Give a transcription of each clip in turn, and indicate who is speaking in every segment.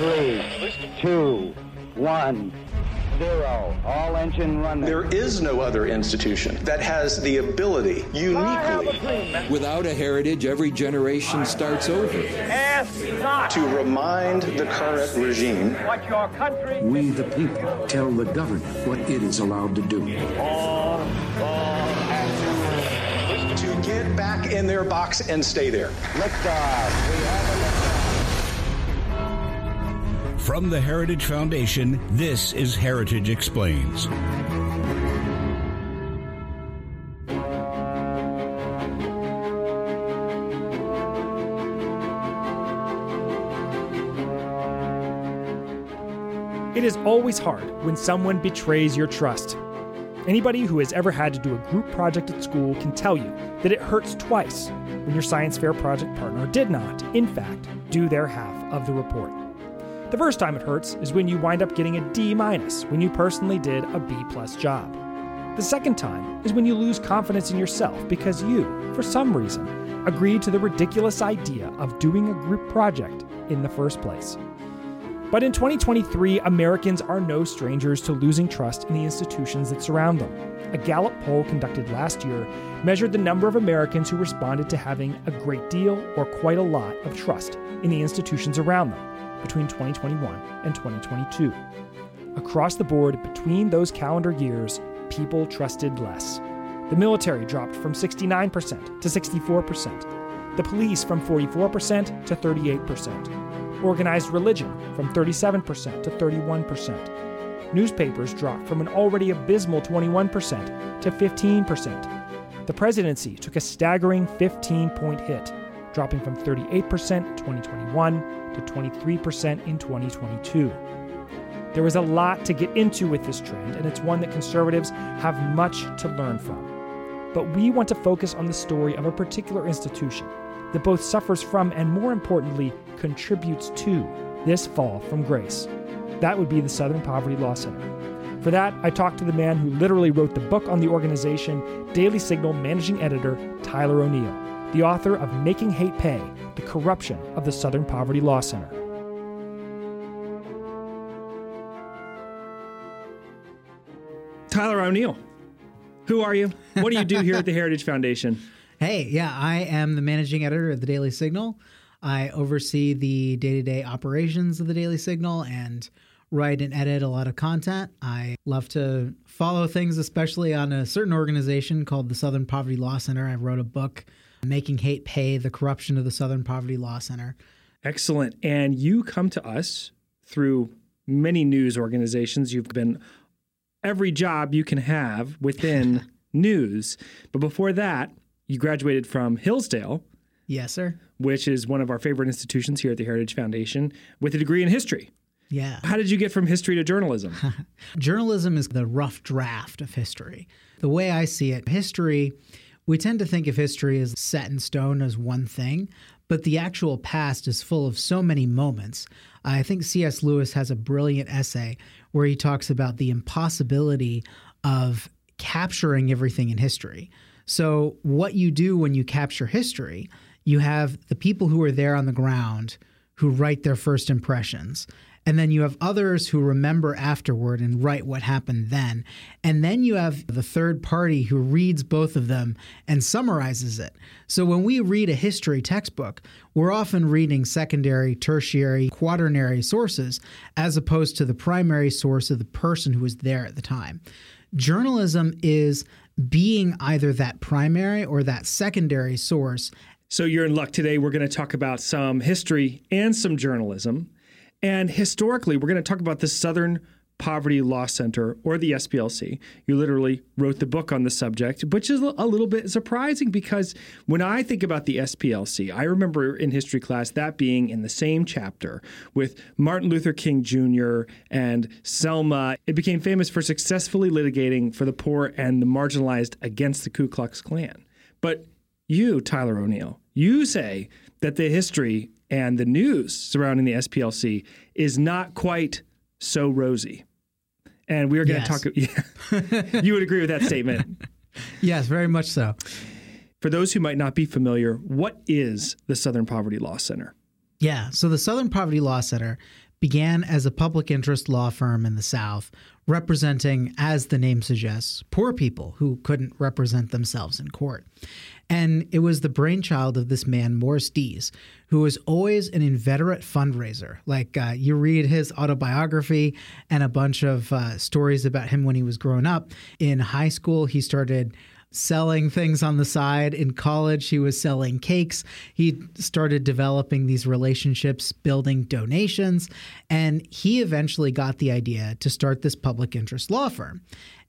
Speaker 1: three, two, one, zero. All engine running.
Speaker 2: There is no other institution that has the ability, uniquely,
Speaker 3: Without a heritage, every generation starts over.
Speaker 1: Ask not
Speaker 2: to remind the current regime
Speaker 1: what your country
Speaker 4: We, the people, tell the government what it is allowed to do.
Speaker 2: to get back in their box and stay there.
Speaker 1: liftoff. We have a liftoff.
Speaker 5: From the Heritage Foundation, this is Heritage Explains.
Speaker 6: It is always hard when someone betrays your trust. Anybody who has ever had to do a group project at school can tell you that it hurts twice when your science fair project partner did not, in fact, do their half of the report. The first time it hurts is when you wind up getting a D minus when you personally did a B plus job. The second time is when you lose confidence in yourself because you, for some reason, agreed to the ridiculous idea of doing a group project in the first place. But in 2023, Americans are no strangers to losing trust in the institutions that surround them. A Gallup poll conducted last year measured the number of Americans who responded to having a great deal or quite a lot of trust in the institutions around them between 2021 and 2022. Across the board, between those calendar years, people trusted less. The military dropped from 69% to 64%, the police from 44% to 38% organized religion from 37% to 31%. Newspapers dropped from an already abysmal 21% to 15%. The presidency took a staggering 15 point hit, dropping from 38% in 2021 to 23% in 2022. There is a lot to get into with this trend, and it's one that conservatives have much to learn from. But we want to focus on the story of a particular institution that both suffers from and, more importantly, contributes to this fall from grace. That would be the Southern Poverty Law Center. For that, I talked to the man who literally wrote the book on the organization, Daily Signal managing editor Tyler O'Neil, the author of Making Hate Pay The Corruption of the Southern Poverty Law Center. Tyler O'Neil, who are you? What do you do here at the Heritage Foundation?
Speaker 7: Hey, yeah, I am the managing editor of the Daily Signal. I oversee the day to day operations of the Daily Signal and write and edit a lot of content. I love to follow things, especially on a certain organization called the Southern Poverty Law Center. I wrote a book, Making Hate Pay The Corruption of the Southern Poverty Law Center.
Speaker 6: Excellent. And you come to us through many news organizations. You've been every job you can have within news. But before that, you graduated from Hillsdale,
Speaker 7: Yes, sir.
Speaker 6: which is one of our favorite institutions here at the Heritage Foundation, with a degree in history.
Speaker 7: Yeah.
Speaker 6: How did you get from history to journalism?
Speaker 7: Journalism is the rough draft of history. The way I see it, history, we tend to think of history as set in stone as one thing, but the actual past is full of so many moments. I think C.S. Lewis has a brilliant essay where he talks about the impossibility of capturing everything in history. So, what you do when you capture history, you have the people who are there on the ground who write their first impressions. And then you have others who remember afterward and write what happened then. And then you have the third party who reads both of them and summarizes it. So when we read a history textbook, we're often reading secondary, tertiary, quaternary sources as opposed to the primary source of the person who was there at the time. Journalism is being either that primary or that secondary source
Speaker 6: So you're in luck today. We're going to talk about some history and some journalism. And historically, we're going to talk about the Southern Poverty Law Center or the SPLC. You literally wrote the book on the subject, which is a little bit surprising because when I think about the SPLC, I remember in history class that being in the same chapter with Martin Luther King Jr. and Selma. It became famous for successfully litigating for the poor and the marginalized against the Ku Klux Klan. But you, Tyler O'Neil, you say that the history and the news surrounding the SPLC is not quite so rosy. And we are going to
Speaker 7: Yes.
Speaker 6: talk. Yeah, you would agree with that statement.
Speaker 7: Yes, very much so.
Speaker 6: For those who might not be familiar, what is the Southern Poverty Law Center?
Speaker 7: Yeah. So the Southern Poverty Law Center began as a public interest law firm in the South, representing, as the name suggests, poor people who couldn't represent themselves in court. And it was the brainchild of this man, Morris Dees, who was always an inveterate fundraiser. Like uh, you read his autobiography and a bunch of uh, stories about him when he was growing up. In high school, he started selling things on the side. In college, he was selling cakes. He started developing these relationships, building donations, and he eventually got the idea to start this public interest law firm.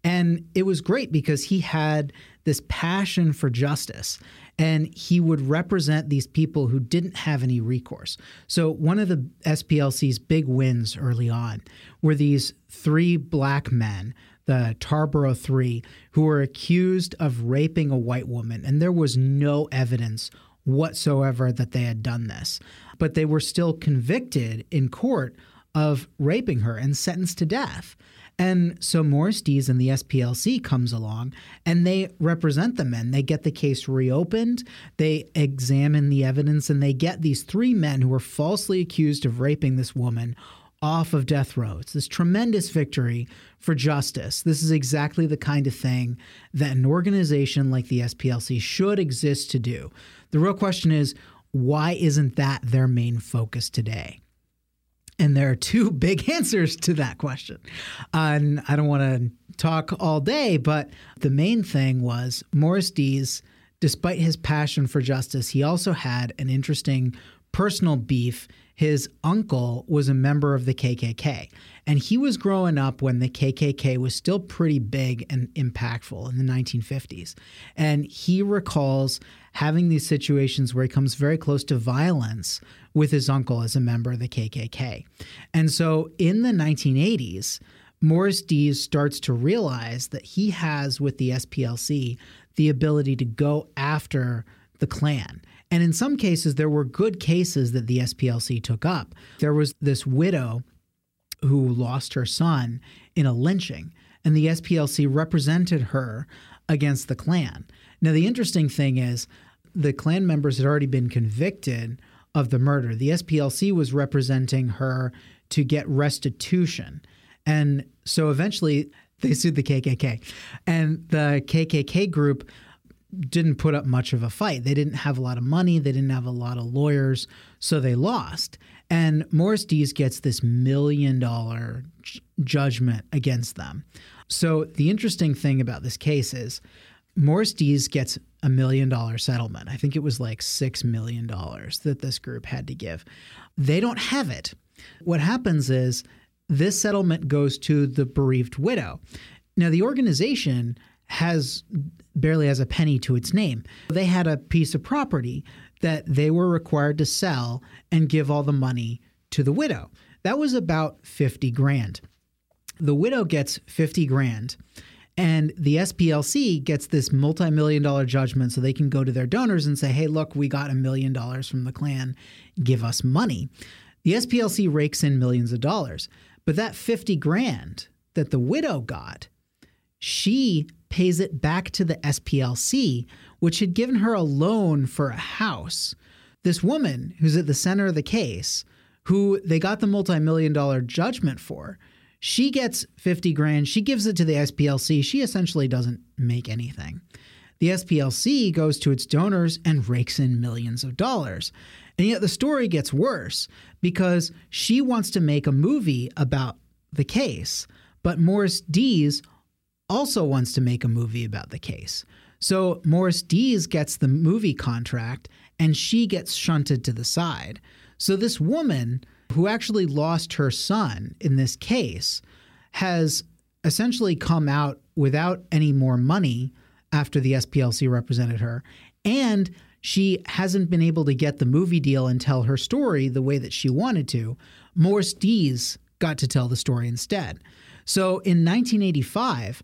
Speaker 7: And it was great because he had this passion for justice and he would represent these people who didn't have any recourse. So, one of the SPLC's big wins early on were these three black men the Tarboro Three, who were accused of raping a white woman, and there was no evidence whatsoever that they had done this. But they were still convicted in court of raping her and sentenced to death. And so Morris Dees and the SPLC comes along and they represent the men. They get the case reopened, they examine the evidence, and they get these three men who were falsely accused of raping this woman off of death row. It's this tremendous victory for justice. This is exactly the kind of thing that an organization like the SPLC should exist to do. The real question is why isn't that their main focus today? And there are two big answers to that question. and I don't want to talk all day, but the main thing was Morris Dees, despite his passion for justice, he also had an interesting personal beef his uncle was a member of the KKK. And he was growing up when the KKK was still pretty big and impactful in the 1950s. And he recalls having these situations where he comes very close to violence with his uncle as a member of the KKK. And so in the 1980s, Morris Dees starts to realize that he has, with the SPLC, the ability to go after the Klan and in some cases, there were good cases that the SPLC took up. There was this widow who lost her son in a lynching, and the SPLC represented her against the Klan. Now, the interesting thing is, the Klan members had already been convicted of the murder. The SPLC was representing her to get restitution. And so eventually they sued the KKK. And the KKK group didn't put up much of a fight. They didn't have a lot of money, they didn't have a lot of lawyers, so they lost. And Morris Dees gets this million dollar judgment against them. So the interesting thing about this case is Morris Dees gets a million dollar settlement. I think it was like $6 million that this group had to give. They don't have it. What happens is this settlement goes to the bereaved widow. Now, the organization has barely has a penny to its name. They had a piece of property that they were required to sell and give all the money to the widow. That was about 50 grand. The widow gets 50 grand and the SPLC gets this multi-million dollar judgment so they can go to their donors and say, "Hey, look, we got a million dollars from the Klan. Give us money." The SPLC rakes in millions of dollars. But that 50 grand that the widow got, she pays it back to the SPLC, which had given her a loan for a house. This woman, who's at the center of the case, who they got the multi million dollar judgment for, she gets 50 grand. She gives it to the SPLC. She essentially doesn't make anything. The SPLC goes to its donors and rakes in millions of dollars. And yet the story gets worse because she wants to make a movie about the case, but Morris Dees also wants to make a movie about the case. So Morris Dees gets the movie contract and she gets shunted to the side. So this woman who actually lost her son in this case has essentially come out without any more money after the SPLC represented her. And she hasn't been able to get the movie deal and tell her story the way that she wanted to. Morris Dees got to tell the story instead. So in 1985,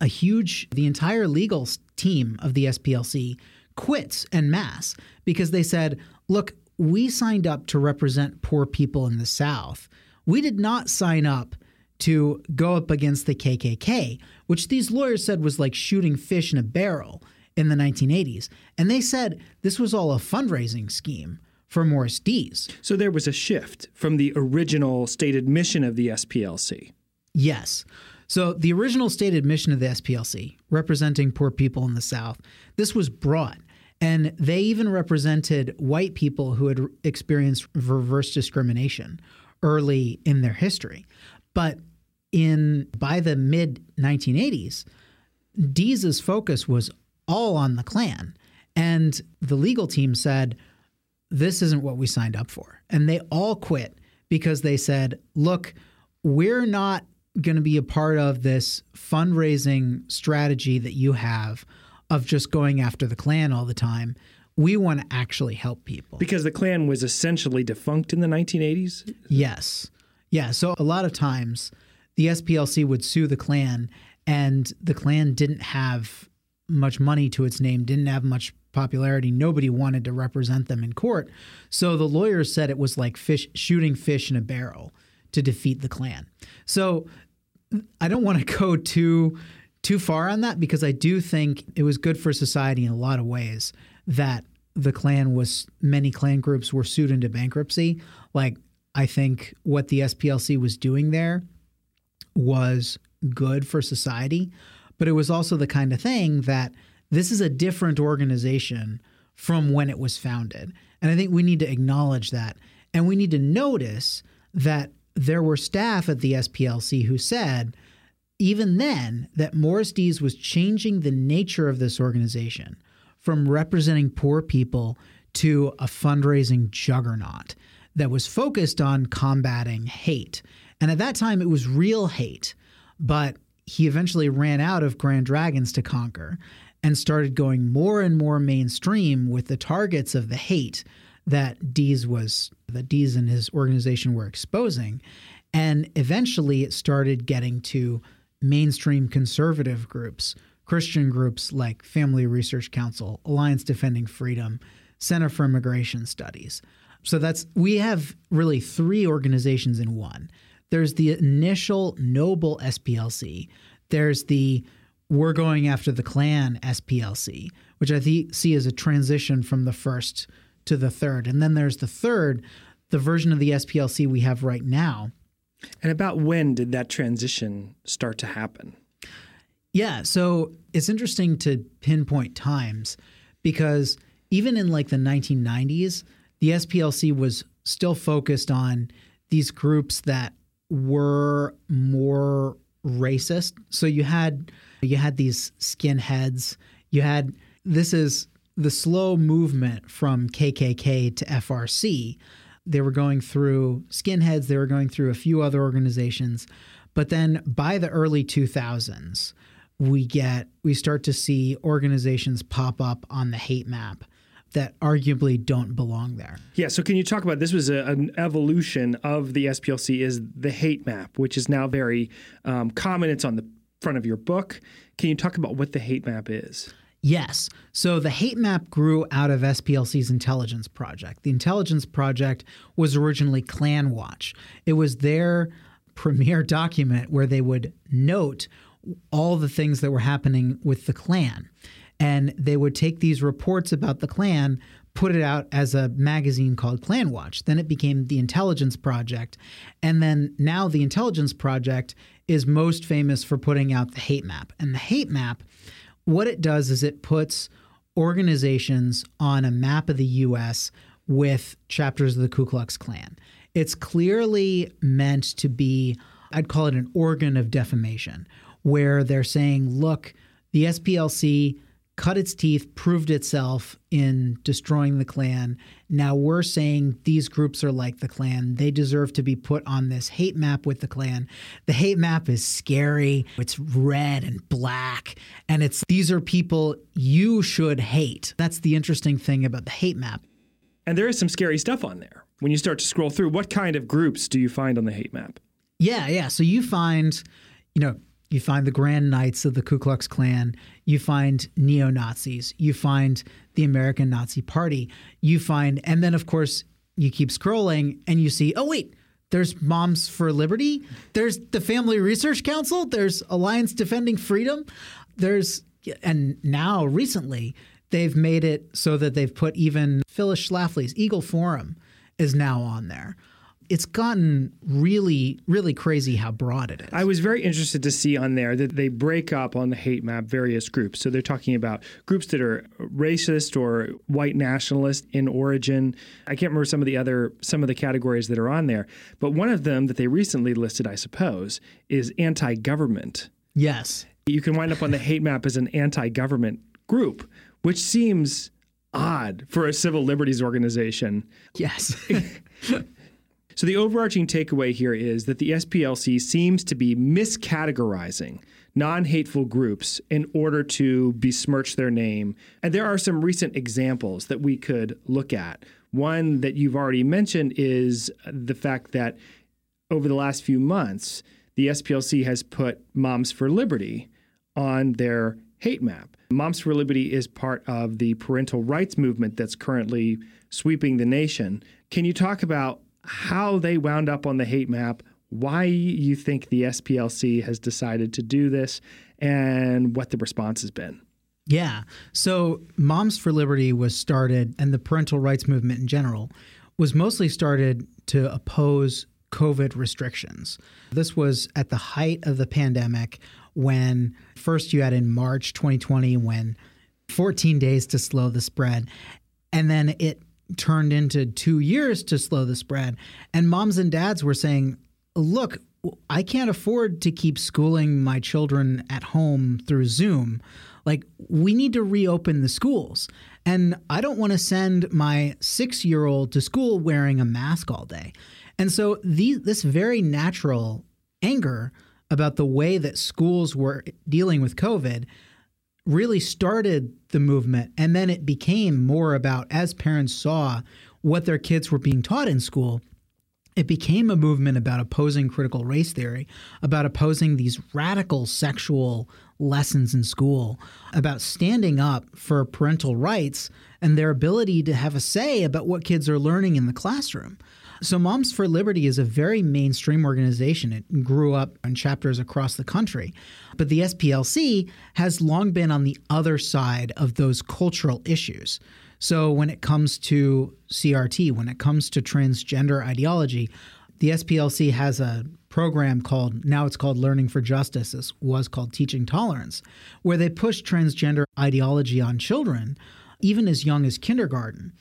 Speaker 7: a huge, the entire legal team of the SPLC quits en masse because they said, look, we signed up to represent poor people in the South. We did not sign up to go up against the KKK, which these lawyers said was like shooting fish in a barrel in the 1980s. And they said this was all a fundraising scheme for Morris Dees.
Speaker 6: So there was a shift from the original stated mission of the SPLC.
Speaker 7: Yes. So the original stated mission of the SPLC, representing poor people in the South, this was broad. And they even represented white people who had experienced reverse discrimination early in their history. But in by the mid 1980s, Dees's focus was all on the Klan. And the legal team said, this isn't what we signed up for. And they all quit because they said, look, we're not going to be a part of this fundraising strategy that you have of just going after the Klan all the time. We want to actually help people.
Speaker 6: Because the Klan was essentially defunct in the 1980s?
Speaker 7: Yes. Yeah. So a lot of times the SPLC would sue the Klan, and the Klan didn't have much money to its name, didn't have much popularity. Nobody wanted to represent them in court. So the lawyers said it was like fish shooting fish in a barrel to defeat the Klan. So I don't want to go too too far on that because I do think it was good for society in a lot of ways that the Klan was many Klan groups were sued into bankruptcy. Like I think what the SPLC was doing there was good for society, but it was also the kind of thing that this is a different organization from when it was founded. And I think we need to acknowledge that. And we need to notice that there were staff at the SPLC who said, even then, that Morris Dees was changing the nature of this organization from representing poor people to a fundraising juggernaut that was focused on combating hate. And at that time, it was real hate, but he eventually ran out of Grand Dragons to conquer and started going more and more mainstream with the targets of the hate that Dees was that Dees and his organization were exposing. And eventually it started getting to mainstream conservative groups, Christian groups like Family Research Council, Alliance Defending Freedom, Center for Immigration Studies. So that's we have really three organizations in one. There's the initial noble SPLC. There's the we're going after the Klan SPLC, which I th- see as a transition from the first to the third. And then there's the third, the version of the SPLC we have right now.
Speaker 6: And about when did that transition start to happen?
Speaker 7: Yeah, so it's interesting to pinpoint times because even in like the 1990s, the SPLC was still focused on these groups that were more racist. So you had you had these skinheads. You had this is the slow movement from KKK to FRC. They were going through skinheads, they were going through a few other organizations. But then by the early 2000s, we get we start to see organizations pop up on the hate map that arguably don't belong there.
Speaker 6: Yeah, so can you talk about this was a, an evolution of the SPLC is the hate map, which is now very um, common. It's on the front of your book. Can you talk about what the hate map is?
Speaker 7: Yes. So the hate map grew out of SPLC's intelligence project. The intelligence project was originally Klan Watch. It was their premier document where they would note all the things that were happening with the Klan. And they would take these reports about the Klan, put it out as a magazine called Klan Watch. Then it became the Intelligence Project. And then now the Intelligence Project is most famous for putting out the hate map. And the hate map, what it does is it puts organizations on a map of the US with chapters of the Ku Klux Klan. It's clearly meant to be, I'd call it an organ of defamation, where they're saying, look, the SPLC cut its teeth, proved itself in destroying the Klan. Now we're saying these groups are like the Klan. They deserve to be put on this hate map with the Klan. The hate map is scary. It's red and black. And it's these are people you should hate. That's the interesting thing about the hate map.
Speaker 6: And there is some scary stuff on there. When you start to scroll through, what kind of groups do you find on the hate map?
Speaker 7: Yeah, yeah. So you find, you know, you find the Grand Knights of the Ku Klux Klan. You find neo Nazis. You find the American Nazi Party. You find, and then of course, you keep scrolling and you see, oh, wait, there's Moms for Liberty. There's the Family Research Council. There's Alliance Defending Freedom. There's, and now recently, they've made it so that they've put even Phyllis Schlafly's Eagle Forum is now on there. It's gotten really, really crazy how broad it is.
Speaker 6: I was very interested to see on there that they break up on the hate map various groups. So they're talking about groups that are racist or white nationalist in origin. I can't remember some of the other some of the categories that are on there, but one of them that they recently listed, I suppose, is anti-government.
Speaker 7: yes.
Speaker 6: You can wind up on the hate map as an anti-government group, which seems odd for a civil liberties organization.
Speaker 7: Yes.
Speaker 6: So the overarching takeaway here is that the SPLC seems to be miscategorizing non-hateful groups in order to besmirch their name. And there are some recent examples that we could look at. One that you've already mentioned is the fact that over the last few months, the SPLC has put Moms for Liberty on their hate map. Moms for Liberty is part of the parental rights movement that's currently sweeping the nation. Can you talk about how they wound up on the hate map, why you think the SPLC has decided to do this, and what the response has been?
Speaker 7: Yeah. So Moms for Liberty was started, and the parental rights movement in general was mostly started to oppose COVID restrictions. This was at the height of the pandemic when first you had in March 2020 when 14 days to slow the spread, and then it turned into two years to slow the spread. And moms and dads were saying, look, I can't afford to keep schooling my children at home through Zoom. Like, we need to reopen the schools. And I don't want to send my six year old to school wearing a mask all day. And so, this very natural anger about the way that schools were dealing with COVID really started the movement. And then it became more about, as parents saw what their kids were being taught in school, it became a movement about opposing critical race theory, about opposing these radical sexual lessons in school, about standing up for parental rights and their ability to have a say about what kids are learning in the classroom. So, Moms for Liberty is a very mainstream organization. It grew up in chapters across the country. But the SPLC has long been on the other side of those cultural issues. So, when it comes to CRT, when it comes to transgender ideology, the SPLC has a program called, now it's called Learning for Justice, this was called Teaching Tolerance, where they push transgender ideology on children, even as young as kindergarten.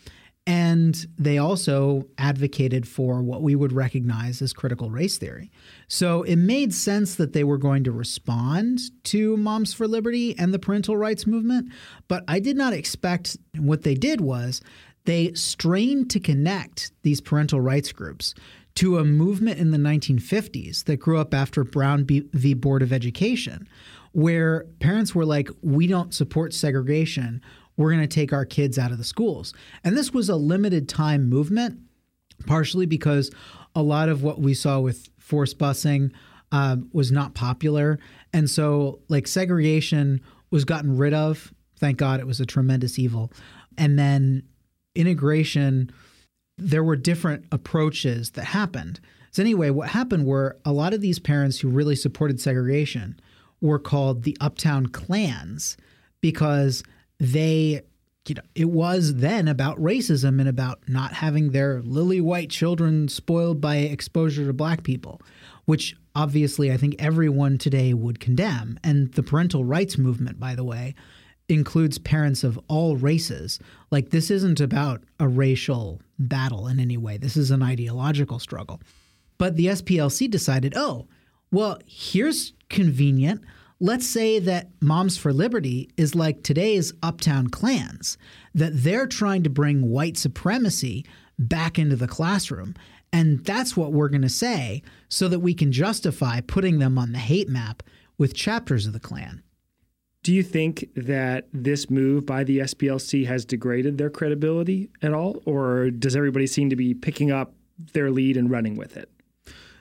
Speaker 7: And they also advocated for what we would recognize as critical race theory. So it made sense that they were going to respond to Moms for Liberty and the parental rights movement. But I did not expect what they did was they strained to connect these parental rights groups to a movement in the 1950s that grew up after Brown v. Board of Education, where parents were like, we don't support segregation we're going to take our kids out of the schools. And this was a limited time movement, partially because a lot of what we saw with forced busing uh, was not popular. And so, like, segregation was gotten rid of. Thank God it was a tremendous evil. And then integration, there were different approaches that happened. So, anyway, what happened were a lot of these parents who really supported segregation were called the Uptown Klans because they you know it was then about racism and about not having their lily white children spoiled by exposure to black people which obviously i think everyone today would condemn. And the parental rights movement by the way includes parents of all races. Like this isn't about a racial battle in any way. This is an ideological struggle. But the SPLC decided oh well here's convenient let's say that Moms for Liberty is like today's Uptown Klans, that they're trying to bring white supremacy back into the classroom. And that's what we're going to say so that we can justify putting them on the hate map with chapters of the Klan.
Speaker 6: Do you think that this move by the SPLC has degraded their credibility at all? Or does everybody seem to be picking up their lead and running with it?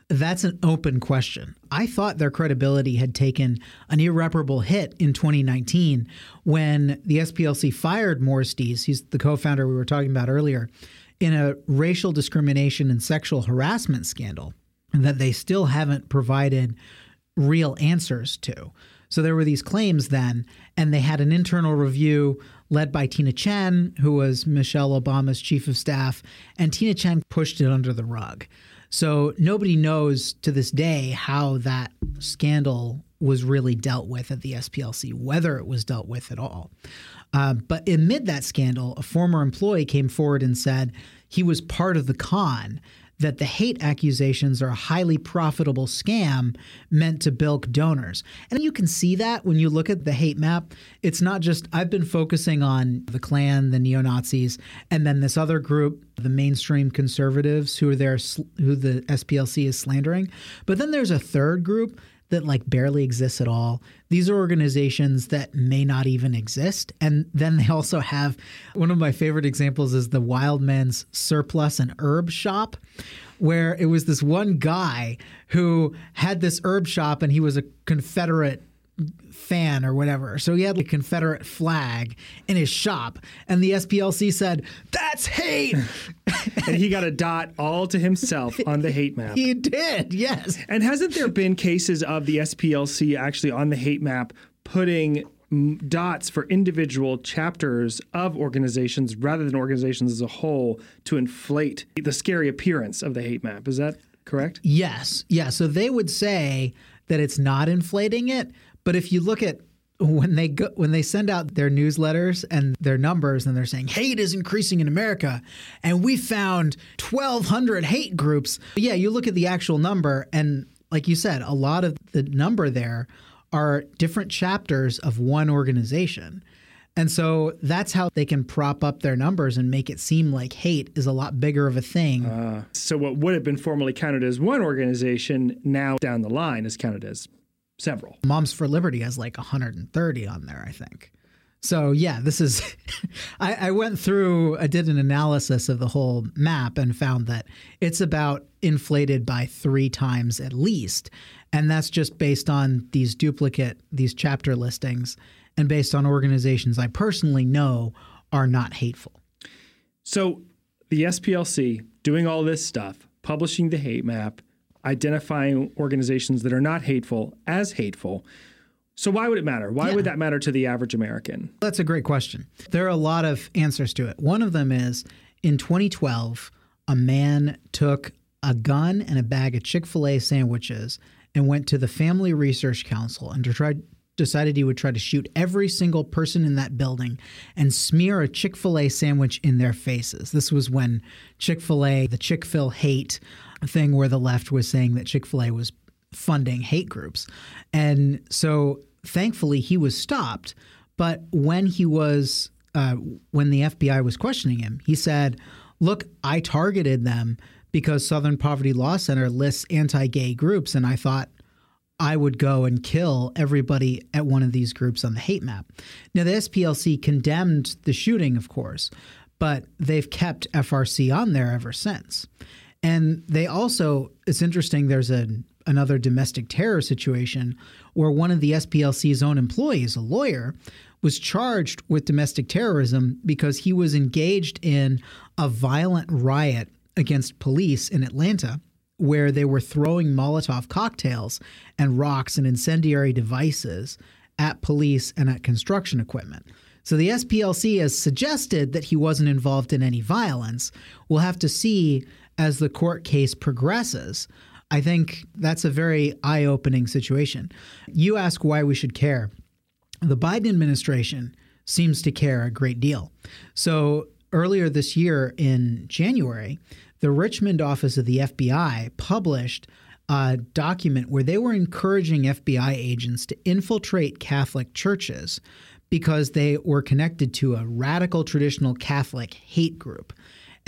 Speaker 7: That's an open question. I thought their credibility had taken an irreparable hit in 2019 when the SPLC fired Morris Dees, he's the co founder we were talking about earlier, in a racial discrimination and sexual harassment scandal that they still haven't provided real answers to. So there were these claims then, and they had an internal review led by Tina Tchen, who was Michelle Obama's chief of staff, and Tina Tchen pushed it under the rug. So nobody knows to this day how that scandal was really dealt with at the SPLC, whether it was dealt with at all. Uh, but amid that scandal, a former employee came forward and said he was part of the con that the hate accusations are a highly profitable scam meant to bilk donors. And you can see that when you look at the hate map. It's not just, I've been focusing on the Klan, the neo Nazis, and then this other group, the mainstream conservatives who are there, who the SPLC is slandering. But then there's a third group that like barely exists at all. These are organizations that may not even exist. And then they also have one of my favorite examples is the Wildman's Surplus and Herb Shop, where it was this one guy who had this herb shop and he was a Confederate fan or whatever. So he had a Confederate flag in his shop, and the SPLC said, That's hate.
Speaker 6: and he got a dot all to himself on the hate map.
Speaker 7: He did, yes.
Speaker 6: And hasn't there been cases of the SPLC actually on the hate map putting dots for individual chapters of organizations rather than organizations as a whole to inflate the scary appearance of the hate map? Is that correct?
Speaker 7: Yes. Yeah. So they would say that it's not inflating it, but if you look at when they go when they send out their newsletters and their numbers and they're saying hate is increasing in America and we found 1200 hate groups. but Yeah, you look at the actual number and like you said, a lot of the number there are different chapters of one organization. And so that's how they can prop up their numbers and make it seem like hate is a lot bigger of a thing. Uh,
Speaker 6: so, what would have been formerly counted as one organization now down the line is counted as several.
Speaker 7: Moms for Liberty has like 130 on there, I think. So yeah, this is. I, I, went through. I did an analysis of the whole map and found that it's about inflated by three times at least, and that's just based on these duplicate these chapter listings and based on organizations I personally know are not hateful.
Speaker 6: So the SPLC doing all this stuff, publishing the hate map, identifying organizations that are not hateful as hateful. So why would it matter? Why yeah. would that matter to the average American?
Speaker 7: That's a great question. There are a lot of answers to it. One of them is in 2012, a man took a gun and a bag of Chick-fil-A sandwiches and went to the Family Research Council and tried decided he would try to shoot every single person in that building and smear a Chick fil A sandwich in their faces. This was when Chick fil A, the Chick fil hate thing where the left was saying that Chick fil A was funding hate groups. And so thankfully he was stopped. But when he was, uh, when the FBI was questioning him, he said, Look, I targeted them because Southern Poverty Law Center lists anti gay groups. And I thought, I would go and kill everybody at one of these groups on the hate map. Now, the SPLC condemned the shooting, of course, but they've kept FRC on there ever since. And they also, it's interesting, there's a, another domestic terror situation where one of the SPLC's own employees, a lawyer, was charged with domestic terrorism because he was engaged in a violent riot against police in Atlanta where they were throwing Molotov cocktails and rocks and incendiary devices at police and at construction equipment. So the SPLC has suggested that he wasn't involved in any violence. We'll have to see as the court case progresses. I think that's a very eye opening situation. You ask why we should care. The Biden administration seems to care a great deal. So earlier this year in January, the Richmond office of the FBI published a document where they were encouraging FBI agents to infiltrate Catholic churches because they were connected to a radical traditional Catholic hate group.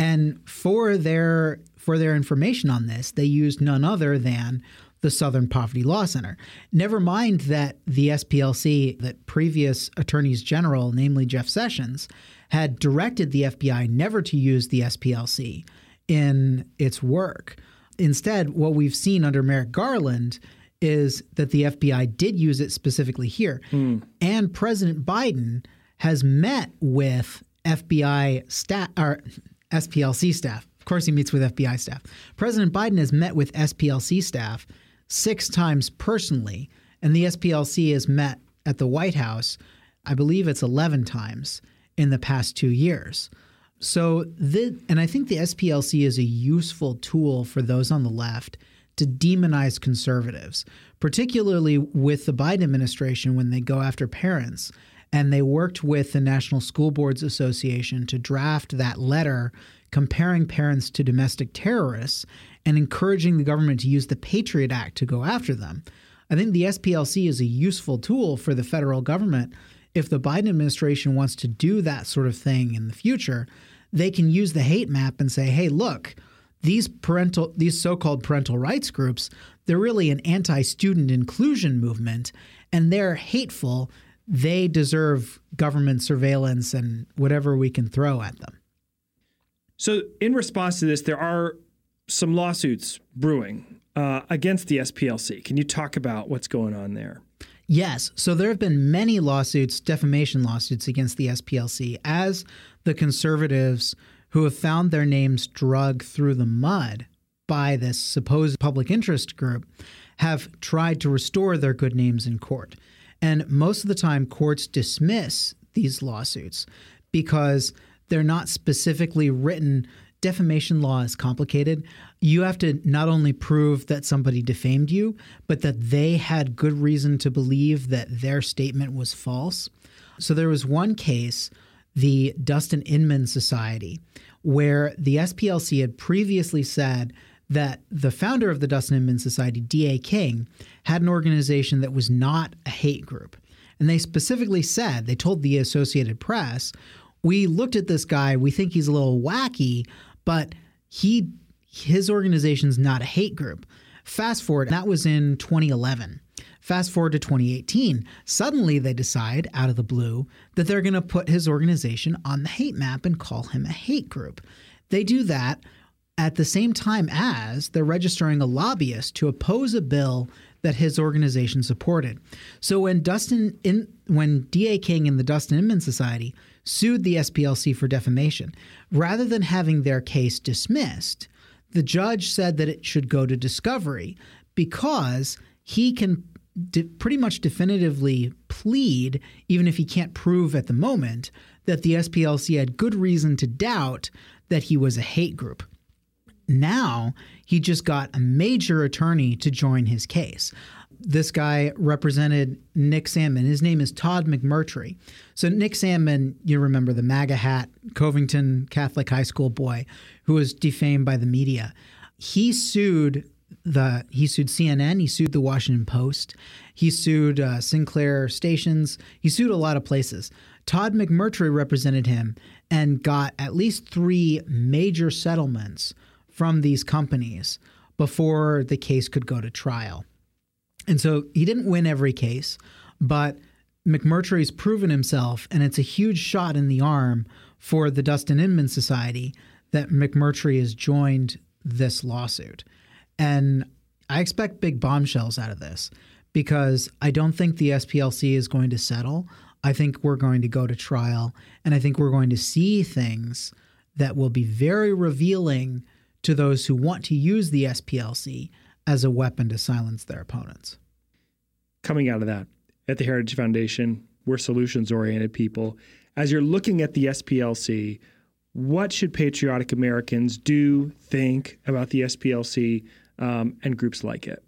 Speaker 7: And for their for their information on this, they used none other than the Southern Poverty Law Center. Never mind that the SPLC, that previous attorneys general, namely Jeff Sessions, had directed the FBI never to use the SPLC in its work. Instead, what we've seen under Merrick Garland is that the FBI did use it specifically here. Mm. And President Biden has met with FBI staff or SPLC staff. Of course, he meets with FBI staff. President Biden has met with SPLC staff six times personally, and the SPLC has met at the White House, I believe it's 11 times in the past two years. So, the, and I think the SPLC is a useful tool for those on the left to demonize conservatives, particularly with the Biden administration when they go after parents. And they worked with the National School Boards Association to draft that letter comparing parents to domestic terrorists and encouraging the government to use the Patriot Act to go after them. I think the SPLC is a useful tool for the federal government. If the Biden administration wants to do that sort of thing in the future, they can use the hate map and say, "Hey, look, these parental these so-called parental rights groups, they're really an anti-student inclusion movement and they're hateful. They deserve government surveillance and whatever we can throw at them."
Speaker 6: So, in response to this, there are some lawsuits brewing uh, against the SPLC. Can you talk about what's going on there?
Speaker 7: Yes. So there have been many lawsuits, defamation lawsuits against the SPLC as the conservatives who have found their names dragged through the mud by this supposed public interest group have tried to restore their good names in court. And most of the time, courts dismiss these lawsuits because they're not specifically written defamation law is complicated. You have to not only prove that somebody defamed you, but that they had good reason to believe that their statement was false. So there was one case, the Dustin Inman Society, where the SPLC had previously said that the founder of the Dustin Inman Society, D.A. King, had an organization that was not a hate group. And they specifically said, they told the Associated Press, we looked at this guy, we think he's a little wacky, but he his organization's not a hate group. Fast forward, that was in 2011. Fast forward to 2018, suddenly they decide out of the blue that they're going to put his organization on the hate map and call him a hate group. They do that at the same time as they're registering a lobbyist to oppose a bill that his organization supported. So when Dustin in when D.A. King and the Dustin Inman Society sued the SPLC for defamation, rather than having their case dismissed, the judge said that it should go to discovery because he can de- pretty much definitively plead, even if he can't prove at the moment, that the SPLC had good reason to doubt that he was a hate group. Now he just got a major attorney to join his case. This guy represented Nick Sandmann. His name is Todd McMurtry. So Nick Sandmann, you remember the MAGA hat, Covington Catholic high school boy who was defamed by the media. He sued the he sued CNN, he sued the Washington Post, he sued uh, Sinclair stations, he sued a lot of places. Todd McMurtry represented him and got at least three major settlements from these companies before the case could go to trial. And so he didn't win every case, but McMurtry's proven himself, and it's a huge shot in the arm for the Dustin Inman Society that McMurtry has joined this lawsuit. And I expect big bombshells out of this because I don't think the SPLC is going to settle. I think we're going to go to trial, and I think we're going to see things that will be very revealing to those who want to use the SPLC as a weapon to silence their opponents.
Speaker 6: Coming out of that, at the Heritage Foundation, we're solutions oriented people. As you're looking at the SPLC, what should patriotic Americans do, think about the SPLC um, and groups like it?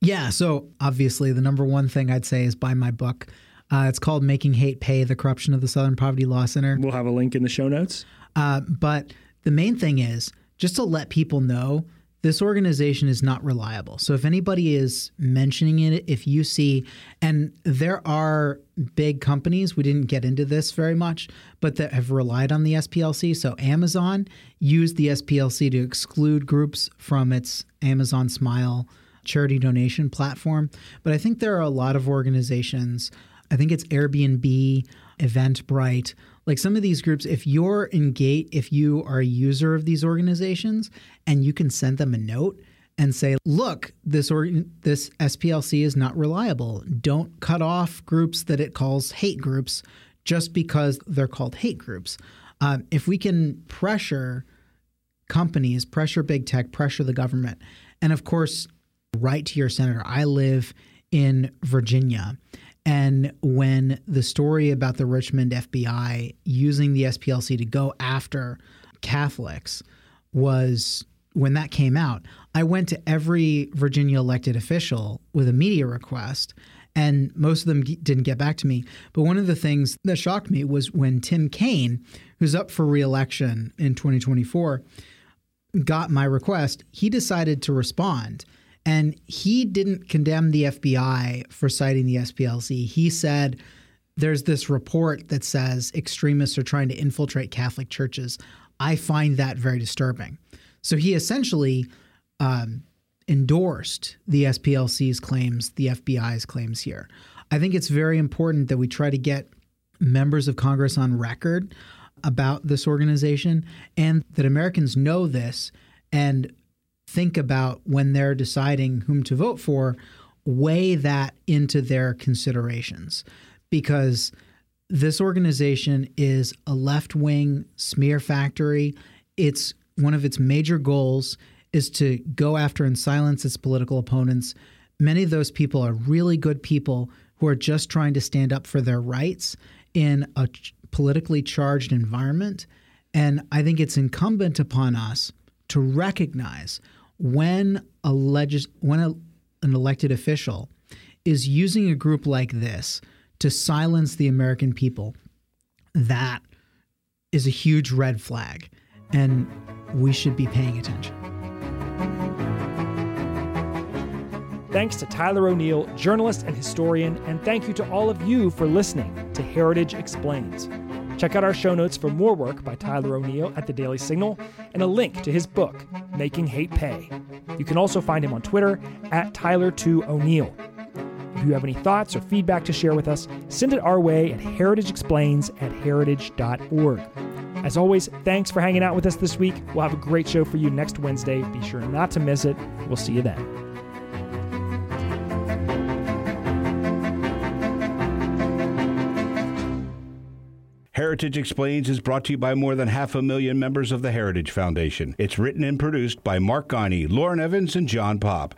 Speaker 7: Yeah, so obviously, the number one thing I'd say is buy my book. Uh, it's called Making Hate Pay The Corruption of the Southern Poverty Law Center.
Speaker 6: We'll have a link in the show notes.
Speaker 7: Uh, but the main thing is just to let people know this organization is not reliable. So if anybody is mentioning it, if you see, and there are big companies, we didn't get into this very much, but that have relied on the SPLC. So Amazon used the SPLC to exclude groups from its Amazon Smile charity donation platform. But I think there are a lot of organizations, I think it's Airbnb, Eventbrite, like some of these groups if you're engaged if you are a user of these organizations and you can send them a note and say look this or this SPLC is not reliable. Don't cut off groups that it calls hate groups just because they're called hate groups. Uh, if we can pressure companies pressure big tech pressure the government and of course write to your senator. I live in virginia And when the story about the Richmond FBI using the SPLC to go after Catholics was when that came out, I went to every Virginia elected official with a media request, and most of them didn't get back to me. But one of the things that shocked me was when Tim Kaine, who's up for reelection in 2024, got my request, he decided to respond. And he didn't condemn the FBI for citing the SPLC. He said, there's this report that says extremists are trying to infiltrate Catholic churches. I find that very disturbing. So he essentially um, endorsed the SPLC's claims, the FBI's claims here. I think it's very important that we try to get members of Congress on record about this organization and that Americans know this and think about when they're deciding whom to vote for, weigh that into their considerations. Because this organization is a left wing smear factory. It's one of its major goals is to go after and silence its political opponents. Many of those people are really good people who are just trying to stand up for their rights in a politically charged environment. And I think it's incumbent upon us to recognize when a legis- when a, an elected official is using a group like this to silence the American people, that is a huge red flag, and we should be paying attention.
Speaker 6: Thanks to Tyler O'Neil, journalist and historian, and thank you to all of you for listening to Heritage Explains. Check out our show notes for more work by Tyler O'Neil at the Daily Signal and a link to his book, Making Hate Pay. You can also find him on Twitter at Tyler2O'Neil. If you have any thoughts or feedback to share with us, send it our way at heritageexplains at heritage.org. As always, thanks for hanging out with us this week. We'll have a great show for you next Wednesday. Be sure not to miss it. We'll see you then.
Speaker 5: Heritage Explains is brought to you by more than half a million members of the Heritage Foundation. It's written and produced by Mark Ghani, Lauren Evans, and John Pop.